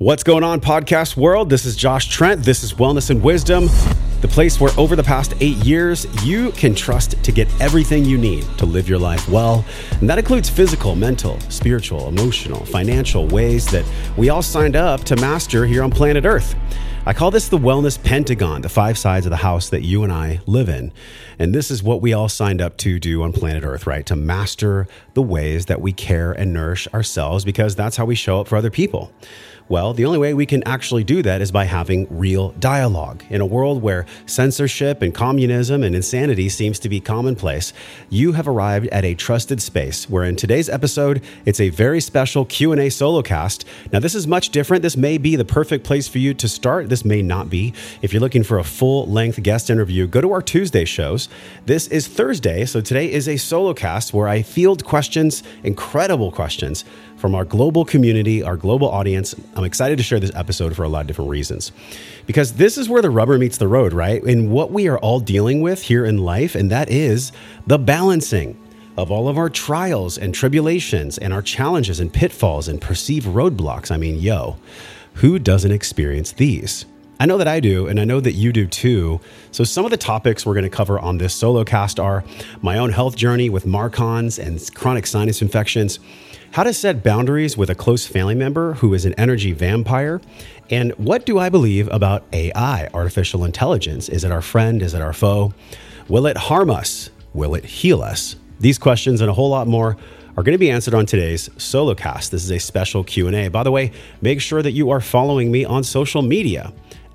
What's going on, podcast world? This is Josh Trent. This is Wellness and Wisdom, the place where over the past eight years, you can trust to get everything you need to live your life well. And that includes physical, mental, spiritual, emotional, financial ways that we all signed up to master here on planet Earth. I call this the wellness pentagon, the five sides of the house that you and I live in. And this is what we all signed up to do on planet Earth, right? To master the ways that we care and nourish ourselves because that's how we show up for other people. Well, the only way we can actually do that is by having real dialogue. In a world where censorship and communism and insanity seems to be commonplace, you have arrived at a trusted space where in today's episode, it's a very special Q&A solo cast. Now, this is much different. This may be the perfect place for you to start. This may not be. If you're looking for a full-length guest interview, go to our Tuesday shows. This is Thursday, so today is a solo cast where I field questions, incredible questions from our global community, our global audience. I'm excited to share this episode for a lot of different reasons. Because this is where the rubber meets the road, right? And what we are all dealing with here in life, and that is the balancing of all of our trials and tribulations and our challenges and pitfalls and perceived roadblocks. I mean, yo, who doesn't experience these? I know that I do, and I know that you do too. So, some of the topics we're going to cover on this solo cast are my own health journey with MARCoNS and chronic sinus infections how to set boundaries with a close family member who is an energy vampire, and what do I believe about AI, artificial intelligence? Is it our friend? Is it our foe? Will it harm us? Will it heal us? These questions and a whole lot more are going to be answered on today's solo cast. This is a special Q&A. By the way, make sure that you are following me on social media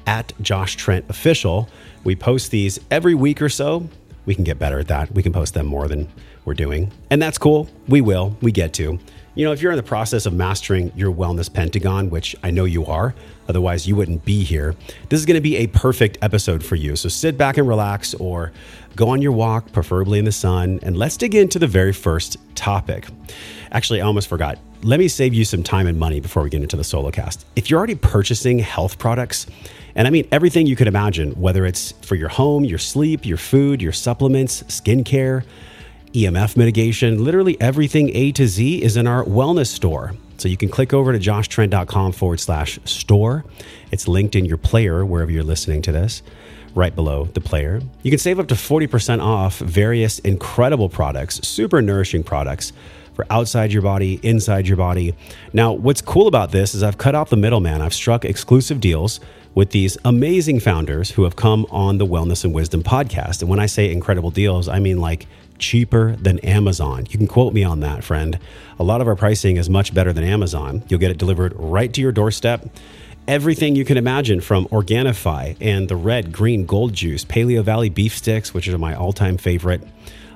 at Josh Trent Official. We post these every week or so. We can get better at that. We can post them more than we're doing. And that's cool. We will. We get to. You know, if you're in the process of mastering your wellness pentagon, which I know you are, otherwise you wouldn't be here, this is going to be a perfect episode for you. So sit back and relax or go on your walk, preferably in the sun, and let's dig into the very first topic. Actually, I almost forgot. Let me save you some time and money before we get into the solo cast. If you're already purchasing health products, and I mean everything you could imagine, whether it's for your home, your sleep, your food, your supplements, skincare, EMF mitigation, literally everything A to Z is in our wellness store. So you can click over to joshtrent.com forward slash store. It's linked in your player wherever you're listening to this, right below the player. You can save up to 40% off various incredible products, super nourishing products for outside your body, inside your body. Now, what's cool about this is I've cut out the middleman. I've struck exclusive deals with these amazing founders who have come on the Wellness and Wisdom podcast. And when I say incredible deals, I mean like cheaper than Amazon. You can quote me on that, friend. A lot of our pricing is much better than Amazon. You'll get it delivered right to your doorstep. Everything you can imagine from Organifi and the red, green, gold juice, Paleo Valley beef sticks, which are my all time favorite,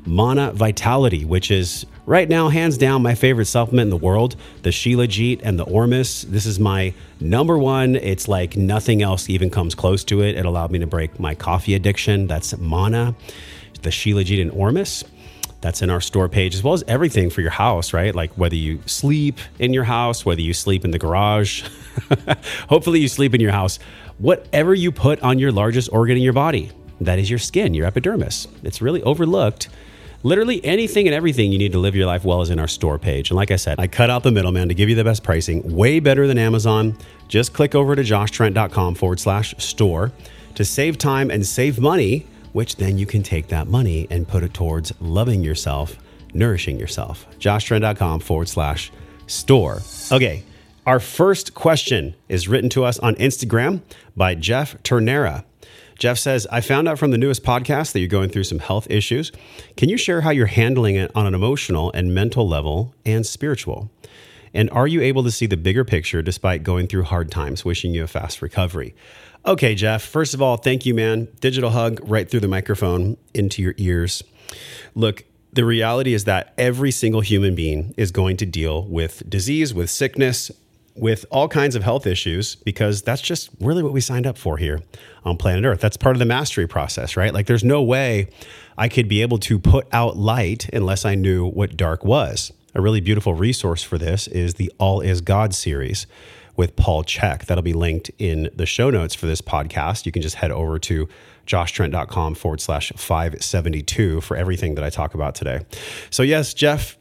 Mana Vitality, which is right now, hands down, my favorite supplement in the world, the Shilajit and the Ormus. This is my number one. It's like nothing else even comes close to it. It allowed me to break my coffee addiction. That's Mana the Shilajit and Ormus. That's in our store page, as well as everything for your house, right? Like whether you sleep in your house, whether you sleep in the garage, hopefully you sleep in your house, whatever you put on your largest organ in your body, that is your skin, your epidermis. It's really overlooked. Literally anything and everything you need to live your life well is in our store page. And like I said, I cut out the middleman to give you the best pricing, way better than Amazon. Just click over to joshtrent.com forward slash store to save time and save money which then you can take that money and put it towards loving yourself, nourishing yourself. JoshTrent.com forward slash store. Okay, our first question is written to us on Instagram by Jeff Ternera. Jeff says, I found out from the newest podcast that you're going through some health issues. Can you share how you're handling it on an emotional and mental level and spiritual? And are you able to see the bigger picture despite going through hard times? Wishing you a fast recovery. Okay, Jeff, first of all, thank you, man. Digital hug right through the microphone into your ears. Look, the reality is that every single human being is going to deal with disease, with sickness, with all kinds of health issues because that's just really what we signed up for here on planet Earth. That's part of the mastery process, right? Like, there's no way I could be able to put out light unless I knew what dark was. A really beautiful resource for this is the All Is God series with Paul Chek. That'll be linked in the show notes for this podcast. You can just head over to joshtrent.com forward slash 572 for everything that I talk about today. So, yes, Jeff,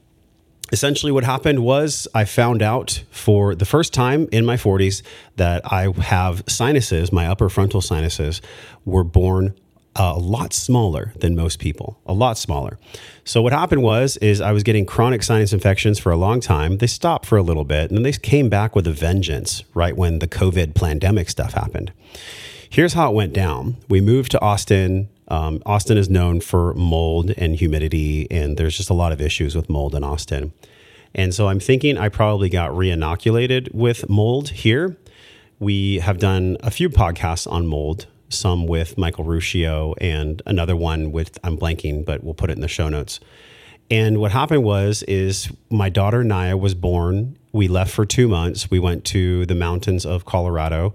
essentially what happened was I found out for the first time in my 40s that I have sinuses, my upper frontal sinuses were born a lot smaller than most people, a lot smaller. So what happened was is I was getting chronic sinus infections for a long time. They stopped for a little bit and then they came back with a vengeance right when the COVID pandemic stuff happened. Here's how it went down. We moved to Austin. Um, Austin is known for mold and humidity, and there's just a lot of issues with mold in Austin. And so I'm thinking I probably got re-inoculated with mold here. We have done a few podcasts on mold some with Michael Ruscio and another one with I'm blanking, but we'll put it in the show notes. And what happened was is my daughter Naya was born. We left for 2 months. We went to the mountains of Colorado.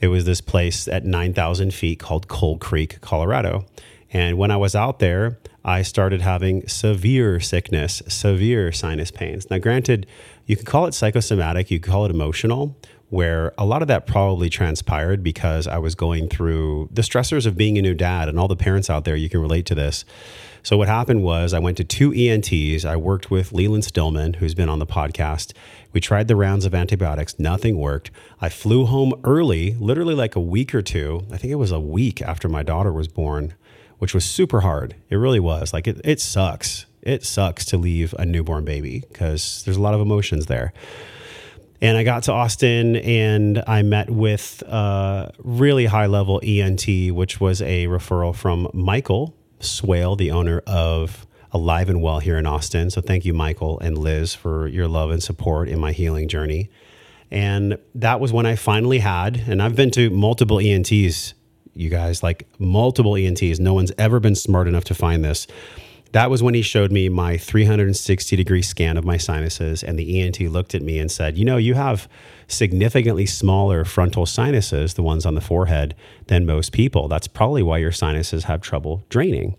It was this place at 9,000 feet called Cold Creek, Colorado. And when I was out there, I started having severe sickness, severe sinus pains. Now, granted, you can call it psychosomatic, you can call it emotional, where a lot of that probably transpired because I was going through the stressors of being a new dad, and all the parents out there, you can relate to this. So, what happened was I went to two ENTs. I worked with Leland Stillman, who's been on the podcast. We tried the rounds of antibiotics, nothing worked. I flew home early, literally like a week or two. I think it was a week after my daughter was born, which was super hard. It really was. Like, it, it sucks. It sucks to leave a newborn baby because there's a lot of emotions there. And I got to Austin and I met with a really high level ENT, which was a referral from Michael Swale, the owner of Alive and Well here in Austin. So thank you, Michael and Liz, for your love and support in my healing journey. And that was when I finally had, and I've been to multiple ENTs, you guys, like multiple ENTs. No one's ever been smart enough to find this that was when he showed me my 360 degree scan of my sinuses. And the ENT looked at me and said, You know, you have significantly smaller frontal sinuses, the ones on the forehead, than most people. That's probably why your sinuses have trouble draining.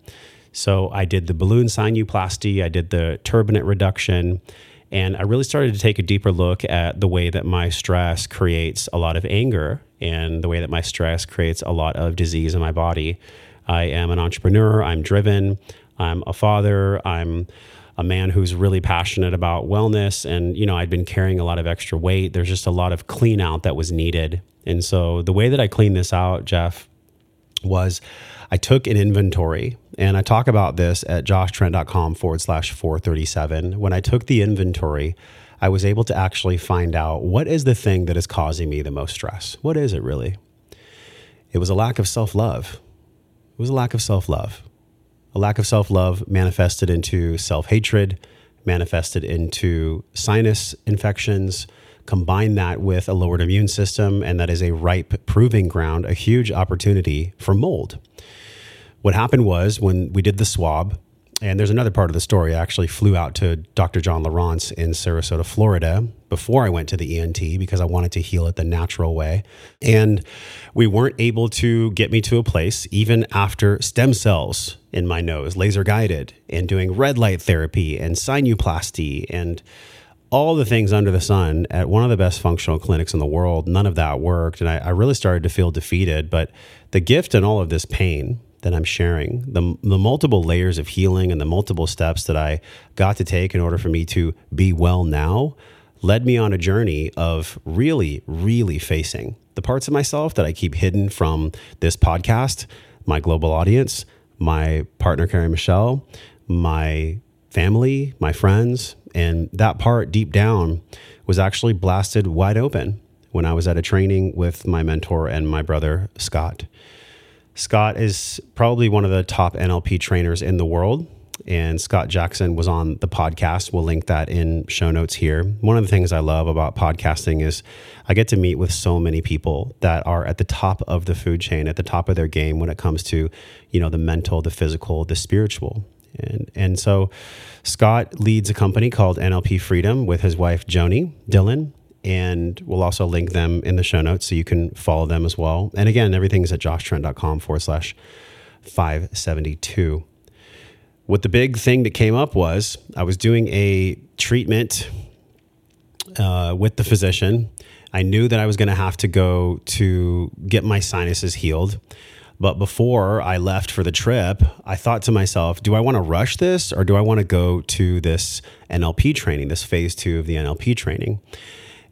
So I did the balloon sinuplasty, I did the turbinate reduction. And I really started to take a deeper look at the way that my stress creates a lot of anger and the way that my stress creates a lot of disease in my body. I am an entrepreneur, I'm driven. I'm a father. I'm a man who's really passionate about wellness. And, you know, I'd been carrying a lot of extra weight. There's just a lot of clean out that was needed. And so the way that I cleaned this out, Jeff, was I took an inventory and I talk about this at joshtrent.com forward slash 437. When I took the inventory, I was able to actually find out what is the thing that is causing me the most stress? What is it really? It was a lack of self love. It was a lack of self love a lack of self love manifested into self hatred, manifested into sinus infections. Combine that with a lowered immune system, and that is a ripe proving ground, a huge opportunity for mold. What happened was when we did the swab, and there's another part of the story. I actually flew out to Dr. John Lieurance in Sarasota, Florida, before I went to the ENT because I wanted to heal it the natural way. And we weren't able to get me to a place, even after stem cells in my nose, laser guided, and doing red light therapy and sinuplasty and all the things under the sun at one of the best functional clinics in the world. None of that worked. And I, I really started to feel defeated. But the gift in all of this pain that I'm sharing, the, the multiple layers of healing and the multiple steps that I got to take in order for me to be well now, led me on a journey of really, really facing the parts of myself that I keep hidden from this podcast, my global audience, my partner, Carrie Michelle, my family, my friends. And that part deep down was actually blasted wide open when I was at a training with my mentor and my brother, Scott. Scott is probably one of the top NLP trainers in the world. And Scott Jackson was on the podcast. We'll link that in show notes here. One of the things I love about podcasting is I get to meet with so many people that are at the top of the food chain, at the top of their game when it comes to, you know, the mental, the physical, the spiritual. And, and so Scott leads a company called NLP Freedom with his wife, Joni Dillon and we'll also link them in the show notes so you can follow them as well. And again, everything's at joshtrent.com forward slash 572. What the big thing that came up was I was doing a treatment uh, with the physician. I knew that I was going to have to go to get my sinuses healed. But before I left for the trip, I thought to myself, do I want to rush this or do I want to go to this NLP training, this phase two of the NLP training?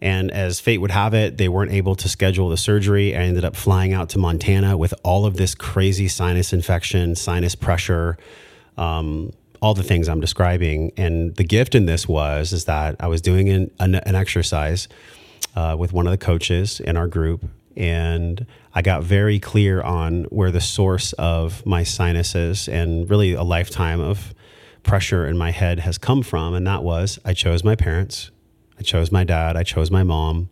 And as fate would have it, they weren't able to schedule the surgery. I ended up flying out to Montana with all of this crazy sinus infection, sinus pressure, um, all the things I'm describing. And the gift in this was is that I was doing an, an, an exercise uh, with one of the coaches in our group, and I got very clear on where the source of my sinuses and really a lifetime of pressure in my head has come from. And that was I chose my parents, I chose my dad, I chose my mom.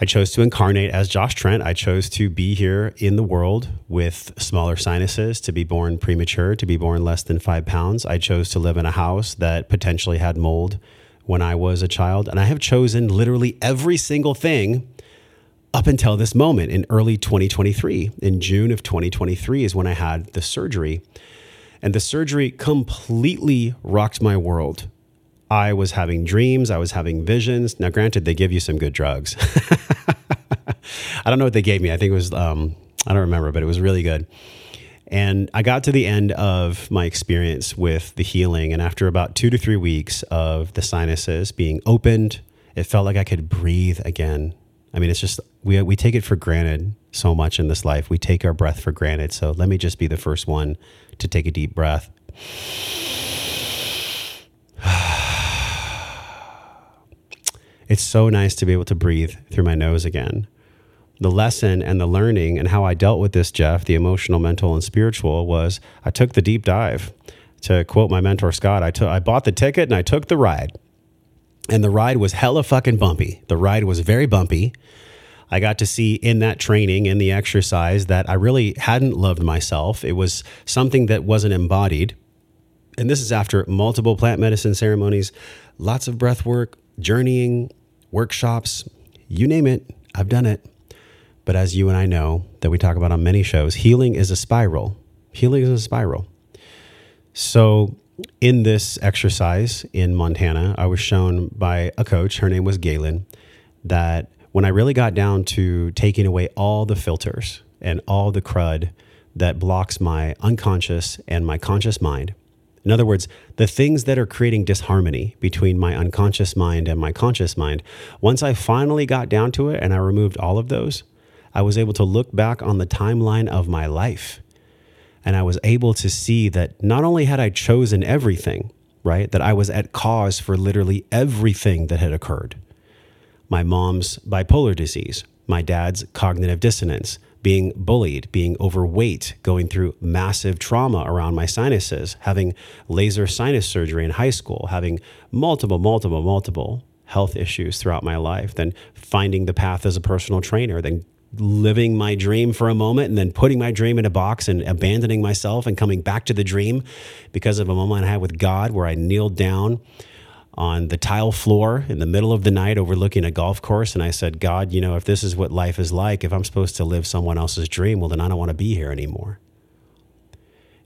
I chose to incarnate as Josh Trent. I chose to be here in the world with smaller sinuses, to be born premature, to be born less than five pounds. I chose to live in a house that potentially had mold when I was a child. And I have chosen literally every single thing up until this moment in early 2023. In June of 2023 is when I had the surgery. And the surgery completely rocked my world. I was having dreams, I was having visions. Now, granted, they give you some good drugs. I don't know what they gave me. I think it was, um, I don't remember, but it was really good. And I got to the end of my experience with the healing. And after about two to three weeks of the sinuses being opened, it felt like I could breathe again. I mean, it's just we we take it for granted so much in this life. We take our breath for granted. So let me just be the first one to take a deep breath. It's so nice to be able to breathe through my nose again. The lesson and the learning and how I dealt with this, Jeff, the emotional, mental, and spiritual, was I took the deep dive. To quote my mentor Scott, I took I bought the ticket and I took the ride. And the ride was hella fucking bumpy. The ride was very bumpy. I got to see in that training, in the exercise, that I really hadn't loved myself. It was something that wasn't embodied. And this is after multiple plant medicine ceremonies, lots of breath work, journeying, workshops, you name it, I've done it. But as you and I know, that we talk about on many shows, healing is a spiral. Healing is a spiral. So in this exercise in Montana, I was shown by a coach, her name was Galen, that when I really got down to taking away all the filters and all the crud that blocks my unconscious and my conscious mind, in other words, the things that are creating disharmony between my unconscious mind and my conscious mind, once I finally got down to it and I removed all of those, I was able to look back on the timeline of my life. And I was able to see that not only had I chosen everything, right, that I was at cause for literally everything that had occurred. My mom's bipolar disease, my dad's cognitive dissonance, being bullied, being overweight, going through massive trauma around my sinuses, having laser sinus surgery in high school, having multiple, multiple, multiple health issues throughout my life, then finding the path as a personal trainer, then living my dream for a moment and then putting my dream in a box and abandoning myself and coming back to the dream because of a moment I had with God where I kneeled down on the tile floor in the middle of the night overlooking a golf course and I said, God, you know, if this is what life is like, if I'm supposed to live someone else's dream, well, then I don't want to be here anymore.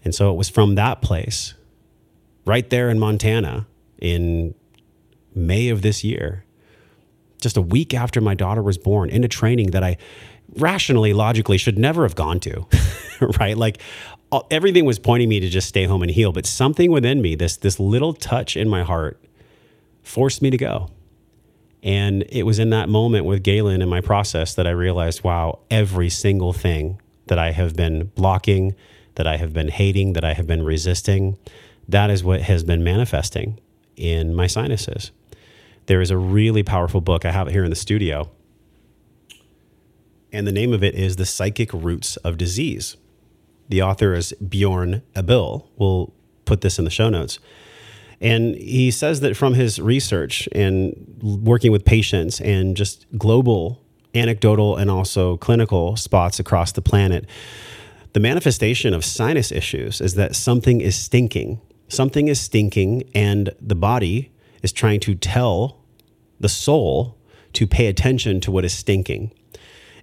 And so it was from that place, right there in Montana, in May of this year, just a week after my daughter was born, in a training that I rationally, logically should never have gone to, right? Like everything was pointing me to just stay home and heal, but something within me, this this little touch in my heart, forced me to go. And it was in that moment with Galen in my process that I realized, wow, every single thing that I have been blocking, that I have been hating, that I have been resisting, that is what has been manifesting in my sinuses. There is a really powerful book. I have it here in the studio and the name of it is The Psychic Roots of Disease. The author is Bjorn Eybl. We'll put this in the show notes. And he says that from his research and working with patients and just global, anecdotal, and also clinical spots across the planet, the manifestation of sinus issues is that something is stinking. Something is stinking, and the body is trying to tell the soul to pay attention to what is stinking.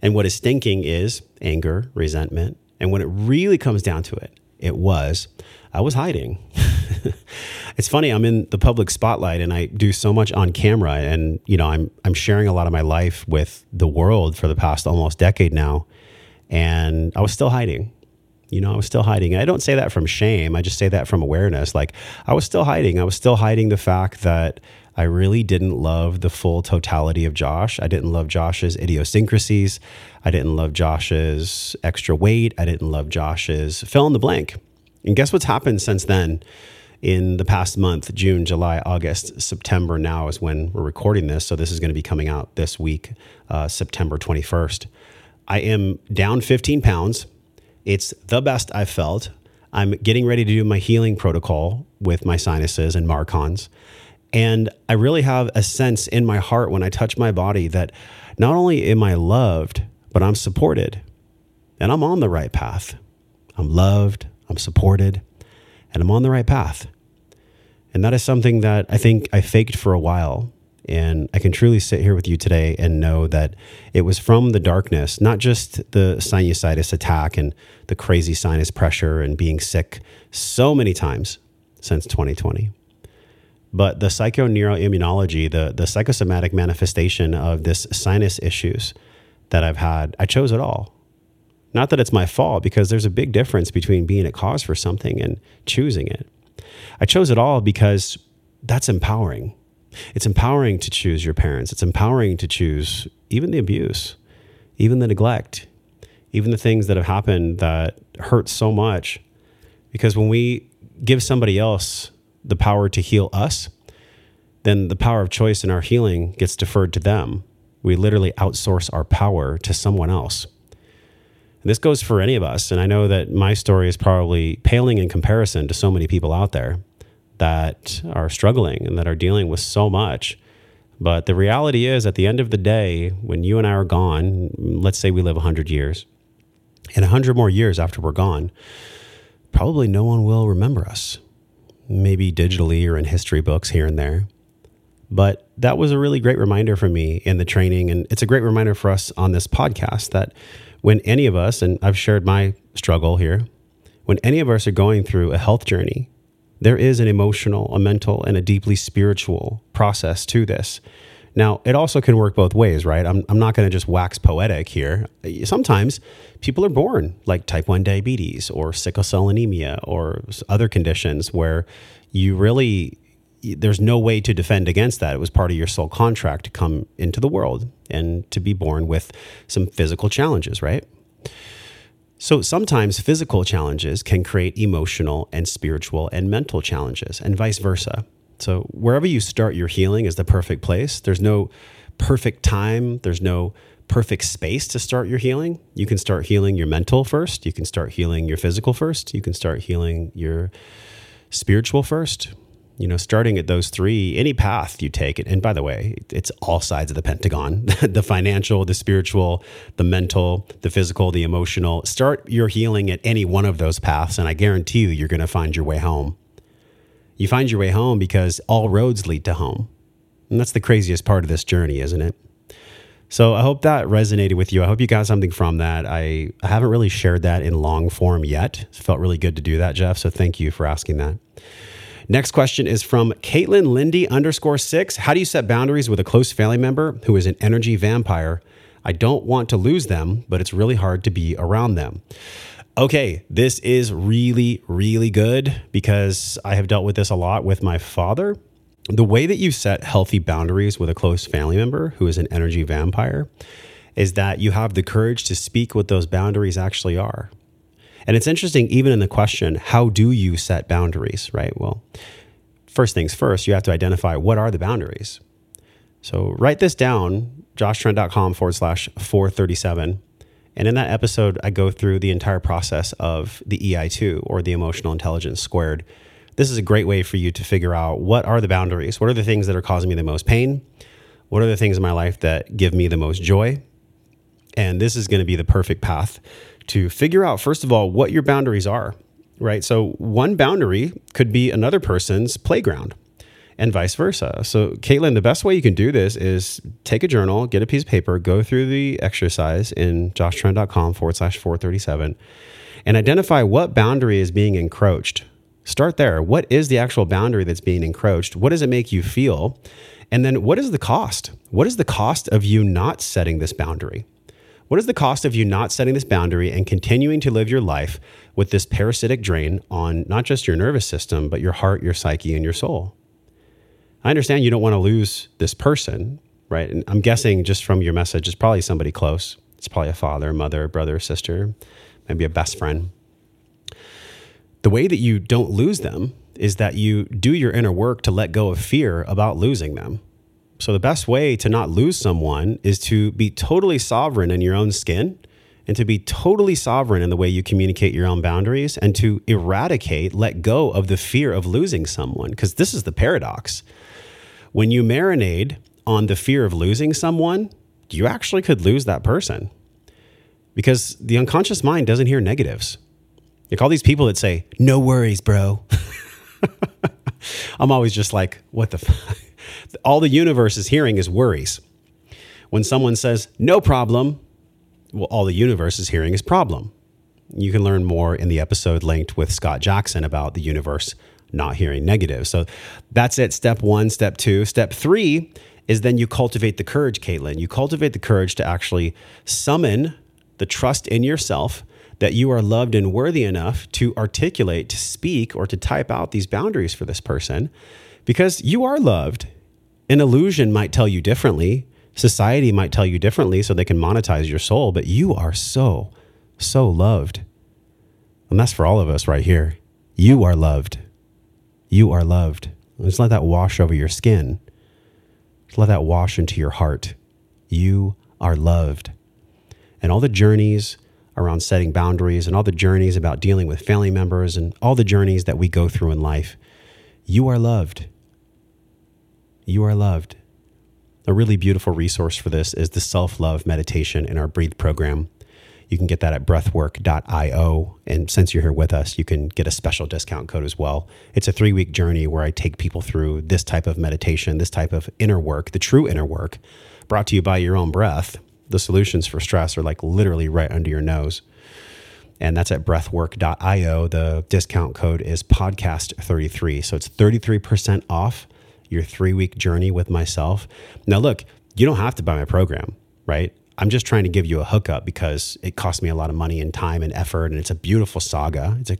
And what is stinking is anger, resentment. And when it really comes down to it, it was I was hiding. it's funny, I'm in the public spotlight and I do so much on camera and you know, I'm I'm sharing a lot of my life with the world for the past almost decade now. And I was still hiding. You know, I was still hiding. I don't say that from shame. I just say that from awareness. Like I was still hiding. I was still hiding the fact that I really didn't love the full totality of Josh. I didn't love Josh's idiosyncrasies. I didn't love Josh's extra weight. I didn't love Josh's fill in the blank. And guess what's happened since then? In the past month, June, July, August, September now is when we're recording this. So this is going to be coming out this week, uh, September 21st. I am down 15 pounds. It's the best I've felt. I'm getting ready to do my healing protocol with my sinuses and MARCoNS. And I really have a sense in my heart when I touch my body that not only am I loved, but I'm supported and I'm on the right path. I'm loved, I'm supported, and I'm on the right path. And that is something that I think I faked for a while. And I can truly sit here with you today and know that it was from the darkness, not just the sinusitis attack and the crazy sinus pressure and being sick so many times since 2020 but the psychoneuroimmunology, the, the psychosomatic manifestation of this sinus issues that I've had, I chose it all. Not that it's my fault, because there's a big difference between being a cause for something and choosing it. I chose it all because that's empowering. It's empowering to choose your parents. It's empowering to choose even the abuse, even the neglect, even the things that have happened that hurt so much. Because when we give somebody else the power to heal us, then the power of choice in our healing gets deferred to them. We literally outsource our power to someone else. And this goes for any of us. And I know that my story is probably paling in comparison to so many people out there that are struggling and that are dealing with so much. But the reality is, at the end of the day, when you and I are gone, let's say we live 100 years, and 100 more years after we're gone, probably no one will remember us maybe digitally or in history books here and there. But that was a really great reminder for me in the training. And it's a great reminder for us on this podcast that when any of us, and I've shared my struggle here, when any of us are going through a health journey, there is an emotional, a mental, and a deeply spiritual process to this. Now, it also can work both ways, right? I'm, I'm not going to just wax poetic here. Sometimes people are born like type 1 diabetes or sickle cell anemia or other conditions where you really, there's no way to defend against that. It was part of your soul contract to come into the world and to be born with some physical challenges, right? So sometimes physical challenges can create emotional and spiritual and mental challenges, and vice versa. So wherever you start your healing is the perfect place. There's no perfect time, there's no perfect space to start your healing. You can start healing your mental first, you can start healing your physical first, you can start healing your spiritual first. You know, starting at those three, any path you take, and by the way, it's all sides of the pentagon the financial, the spiritual, the mental, the physical, the emotional. Start your healing at any one of those paths, and I guarantee you, you're going to find your way home you find your way home because all roads lead to home. And that's the craziest part of this journey, isn't it? So I hope that resonated with you. I hope you got something from that. I, I haven't really shared that in long form yet. It felt really good to do that, Jeff. So thank you for asking that. Next question is from Caitlin Lindy underscore six. How do you set boundaries with a close family member who is an energy vampire? I don't want to lose them, but it's really hard to be around them. Okay, this is really, really good because I have dealt with this a lot with my father. The way that you set healthy boundaries with a close family member who is an energy vampire is that you have the courage to speak what those boundaries actually are. And it's interesting, even in the question, how do you set boundaries, right? Well, first things first, you have to identify what are the boundaries. So write this down, joshtrent.com forward slash 437. And in that episode, I go through the entire process of the EI2 or the emotional intelligence squared. This is a great way for you to figure out what are the boundaries? What are the things that are causing me the most pain? What are the things in my life that give me the most joy? And this is going to be the perfect path to figure out, first of all, what your boundaries are, right? So, one boundary could be another person's playground and vice versa. So, Caitlin, the best way you can do this is take a journal, get a piece of paper, go through the exercise in joshtrent.com forward slash 437 and identify what boundary is being encroached. Start there. What is the actual boundary that's being encroached? What does it make you feel? And then what is the cost? What is the cost of you not setting this boundary? What is the cost of you not setting this boundary and continuing to live your life with this parasitic drain on not just your nervous system, but your heart, your psyche, and your soul? I understand you don't want to lose this person, right? And I'm guessing just from your message, it's probably somebody close. It's probably a father, mother, brother, sister, maybe a best friend. The way that you don't lose them is that you do your inner work to let go of fear about losing them. So, the best way to not lose someone is to be totally sovereign in your own skin and to be totally sovereign in the way you communicate your own boundaries and to eradicate, let go of the fear of losing someone. Because this is the paradox. When you marinate on the fear of losing someone, you actually could lose that person because the unconscious mind doesn't hear negatives. Like all these people that say, no worries, bro. I'm always just like, what the f-? All the universe is hearing is worries. When someone says, no problem, well, all the universe is hearing is problem. You can learn more in the episode linked with Scott Jackson about the universe not hearing negative. So that's it. Step one, step two. Step three is then you cultivate the courage, Caitlin. You cultivate the courage to actually summon the trust in yourself that you are loved and worthy enough to articulate, to speak, or to type out these boundaries for this person because you are loved. An illusion might tell you differently. Society might tell you differently so they can monetize your soul, but you are so, so loved. And that's for all of us right here. You are loved. You are loved. Just let that wash over your skin. Just let that wash into your heart. You are loved. And all the journeys, around setting boundaries and all the journeys about dealing with family members and all the journeys that we go through in life. You are loved. You are loved. A really beautiful resource for this is the self love meditation in our Breathe program. You can get that at breathwork.io. And since you're here with us, you can get a special discount code as well. It's a three week journey where I take people through this type of meditation, this type of inner work, the true inner work, brought to you by your own breath the solutions for stress are like literally right under your nose. And that's at breathwork.io. The discount code is podcast33. So it's 33% off your three week journey with myself. Now, look, you don't have to buy my program, right? I'm just trying to give you a hookup because it cost me a lot of money and time and effort. And it's a beautiful saga. It's a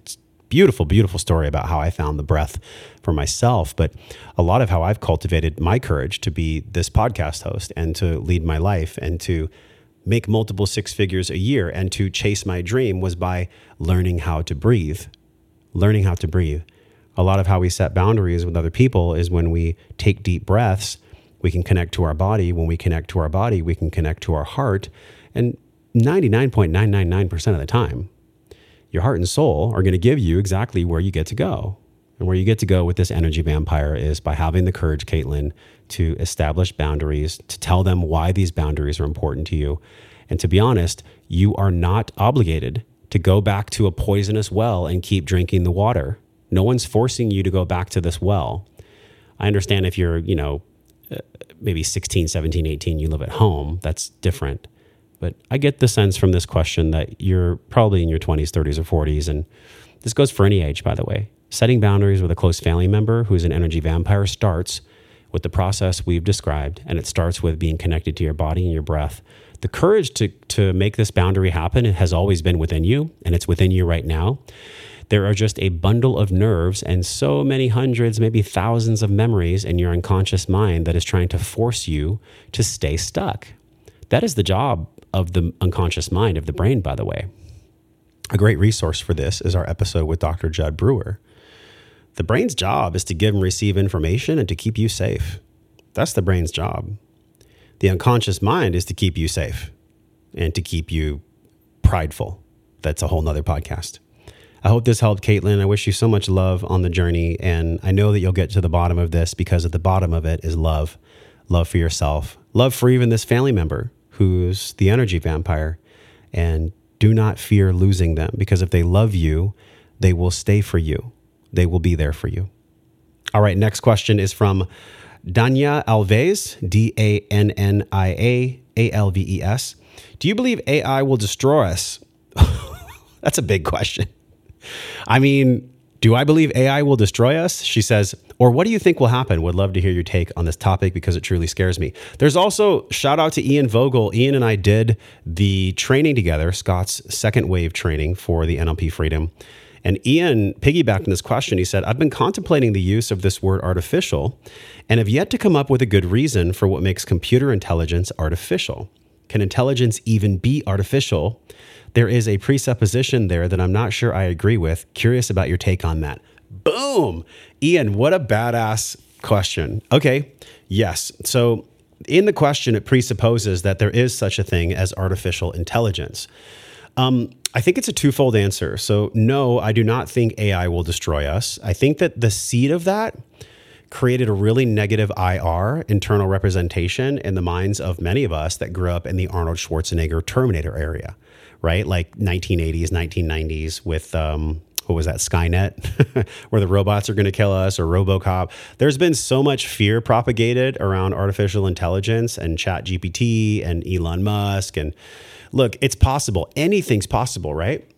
beautiful, beautiful story about how I found the breath for myself. But a lot of how I've cultivated my courage to be this podcast host and to lead my life and to make multiple six figures a year and to chase my dream was by learning how to breathe. Learning how to breathe. A lot of how we set boundaries with other people is when we take deep breaths, we can connect to our body. When we connect to our body, we can connect to our heart. And 99.999% of the time, your heart and soul are going to give you exactly where you get to go. And where you get to go with this energy vampire is by having the courage, Caitlin, to establish boundaries, to tell them why these boundaries are important to you. And to be honest, you are not obligated to go back to a poisonous well and keep drinking the water. No one's forcing you to go back to this well. I understand if you're, you know, maybe 16, 17, 18, you live at home, that's different. But I get the sense from this question that you're probably in your 20s, 30s, or 40s. And this goes for any age, by the way. Setting boundaries with a close family member who's an energy vampire starts with the process we've described, and it starts with being connected to your body and your breath. The courage to, to make this boundary happen has always been within you, and it's within you right now. There are just a bundle of nerves and so many hundreds, maybe thousands of memories in your unconscious mind that is trying to force you to stay stuck. That is the job of the unconscious mind, of the brain, by the way. A great resource for this is our episode with Dr. Jud Brewer. The brain's job is to give and receive information and to keep you safe. That's the brain's job. The unconscious mind is to keep you safe and to keep you prideful. That's a whole nother podcast. I hope this helped, Caitlin. I wish you so much love on the journey. And I know that you'll get to the bottom of this because at the bottom of it is love love for yourself, love for even this family member who's the energy vampire. And do not fear losing them because if they love you, they will stay for you. They will be there for you. All right, next question is from Dannia Alves, D A N N I A A L V E S. Do you believe AI will destroy us? That's a big question. I mean, Do I believe AI will destroy us? She says, or what do you think will happen? Would love to hear your take on this topic because it truly scares me. There's also shout out to Ian Vogel. Ian and I did the training together, Scott's second wave training for the NLP Freedom. And Ian piggybacked on this question. He said, I've been contemplating the use of this word artificial and have yet to come up with a good reason for what makes computer intelligence artificial. Can intelligence even be artificial? There is a presupposition there that I'm not sure I agree with. Curious about your take on that. Boom. Ian, what a badass question. Okay. Yes. So, in the question, it presupposes that there is such a thing as artificial intelligence. Um, I think it's a twofold answer. So, no, I do not think AI will destroy us. I think that the seed of that created a really negative IR, internal representation, in the minds of many of us that grew up in the Arnold Schwarzenegger Terminator area, right? Like 1980s, 1990s with, um, what was that, Skynet, where the robots are going to kill us, or Robocop. There's been so much fear propagated around artificial intelligence and Chat GPT and Elon Musk. And look, it's possible. Anything's possible, right?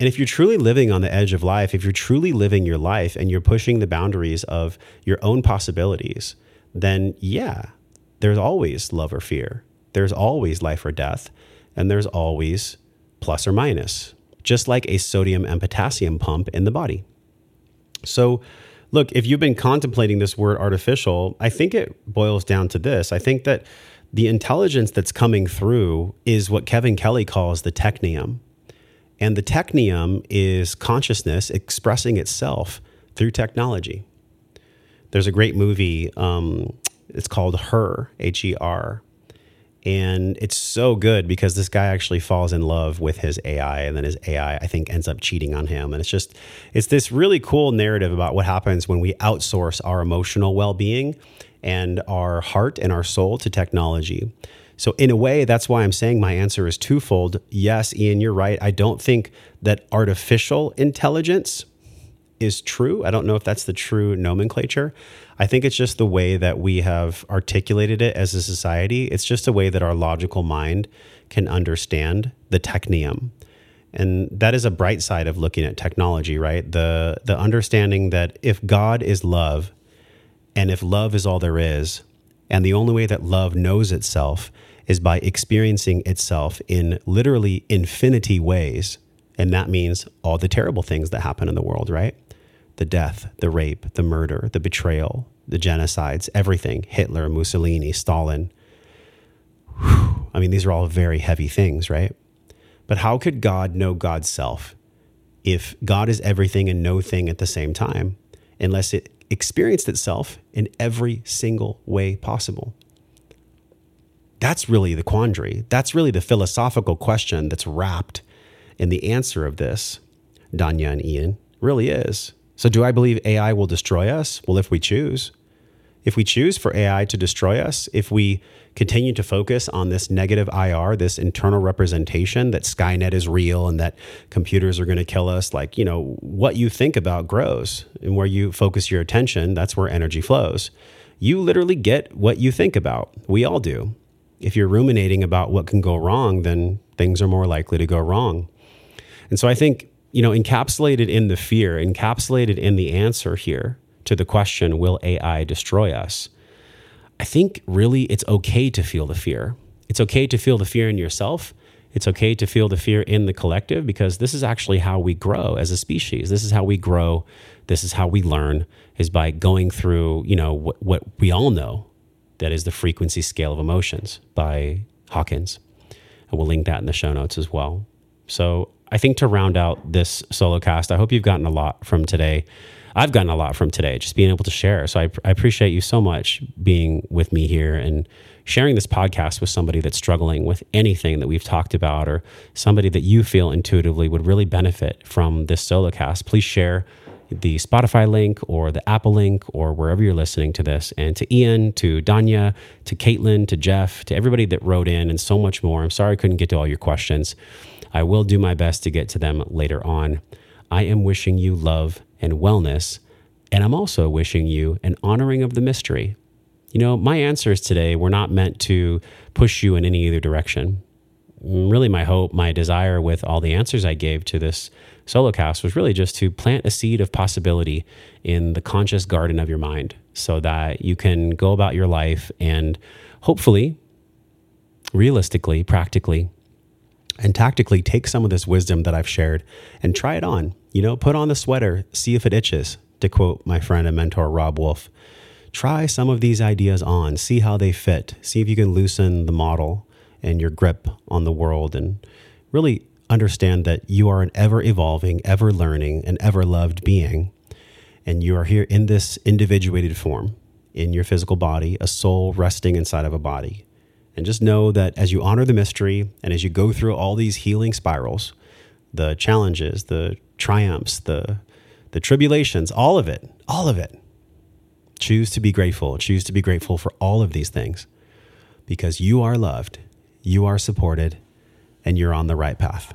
And if you're truly living on the edge of life, if you're truly living your life and you're pushing the boundaries of your own possibilities, then yeah, there's always love or fear. There's always life or death. And there's always plus or minus, just like a sodium and potassium pump in the body. So, look, if you've been contemplating this word artificial, I think it boils down to this. I think that the intelligence that's coming through is what Kevin Kelly calls the technium. And the technium is consciousness expressing itself through technology. There's a great movie. Um, it's called Her, H E R. And it's so good because this guy actually falls in love with his AI, and then his AI, I think, ends up cheating on him. And it's just, it's this really cool narrative about what happens when we outsource our emotional well being and our heart and our soul to technology. So, in a way, that's why I'm saying my answer is twofold. Yes, Ian, you're right. I don't think that artificial intelligence is true. I don't know if that's the true nomenclature. I think it's just the way that we have articulated it as a society. It's just a way that our logical mind can understand the technium. And that is a bright side of looking at technology, right? The the understanding that if God is love and if love is all there is, and the only way that love knows itself is by experiencing itself in literally infinity ways. And that means all the terrible things that happen in the world, right? The death, the rape, the murder, the betrayal, the genocides, everything Hitler, Mussolini, Stalin. Whew. I mean, these are all very heavy things, right? But how could God know God's self if God is everything and no thing at the same time, unless it experienced itself in every single way possible? That's really the quandary. That's really the philosophical question that's wrapped in the answer of this, Dannia and Ian, really is. So, do I believe AI will destroy us? Well, if we choose. If we choose for AI to destroy us, if we continue to focus on this negative IR, this internal representation that Skynet is real and that computers are going to kill us, like, you know, what you think about grows. And where you focus your attention, that's where energy flows. You literally get what you think about. We all do if you're ruminating about what can go wrong, then things are more likely to go wrong. And so I think, you know, encapsulated in the fear, encapsulated in the answer here to the question, will AI destroy us? I think really it's okay to feel the fear. It's okay to feel the fear in yourself. It's okay to feel the fear in the collective because this is actually how we grow as a species. This is how we grow. This is how we learn is by going through, you know, what, what we all know that is the frequency scale of emotions by Hawkins. And we'll link that in the show notes as well. So I think to round out this solo cast, I hope you've gotten a lot from today. I've gotten a lot from today, just being able to share. So I, I appreciate you so much being with me here and sharing this podcast with somebody that's struggling with anything that we've talked about or somebody that you feel intuitively would really benefit from this solo cast. Please share the Spotify link or the Apple link or wherever you're listening to this. And to Ian, to Dannia, to Caitlin, to Jeff, to everybody that wrote in and so much more. I'm sorry I couldn't get to all your questions. I will do my best to get to them later on. I am wishing you love and wellness. And I'm also wishing you an honoring of the mystery. You know, my answers today were not meant to push you in any other direction. really my hope, my desire with all the answers I gave to this solo cast was really just to plant a seed of possibility in the conscious garden of your mind so that you can go about your life and hopefully, realistically, practically, and tactically take some of this wisdom that I've shared and try it on. You know, put on the sweater, see if it itches, to quote my friend and mentor, Robb Wolf. Try some of these ideas on, see how they fit, see if you can loosen the model and your grip on the world, and really understand that you are an ever evolving, ever learning, and ever loved being. And you are here in this individuated form in your physical body, a soul resting inside of a body. And just know that as you honor the mystery and as you go through all these healing spirals, the challenges, the triumphs, the the tribulations, all of it, all of it. Choose to be grateful. Choose to be grateful for all of these things because you are loved, you are supported, and you're on the right path.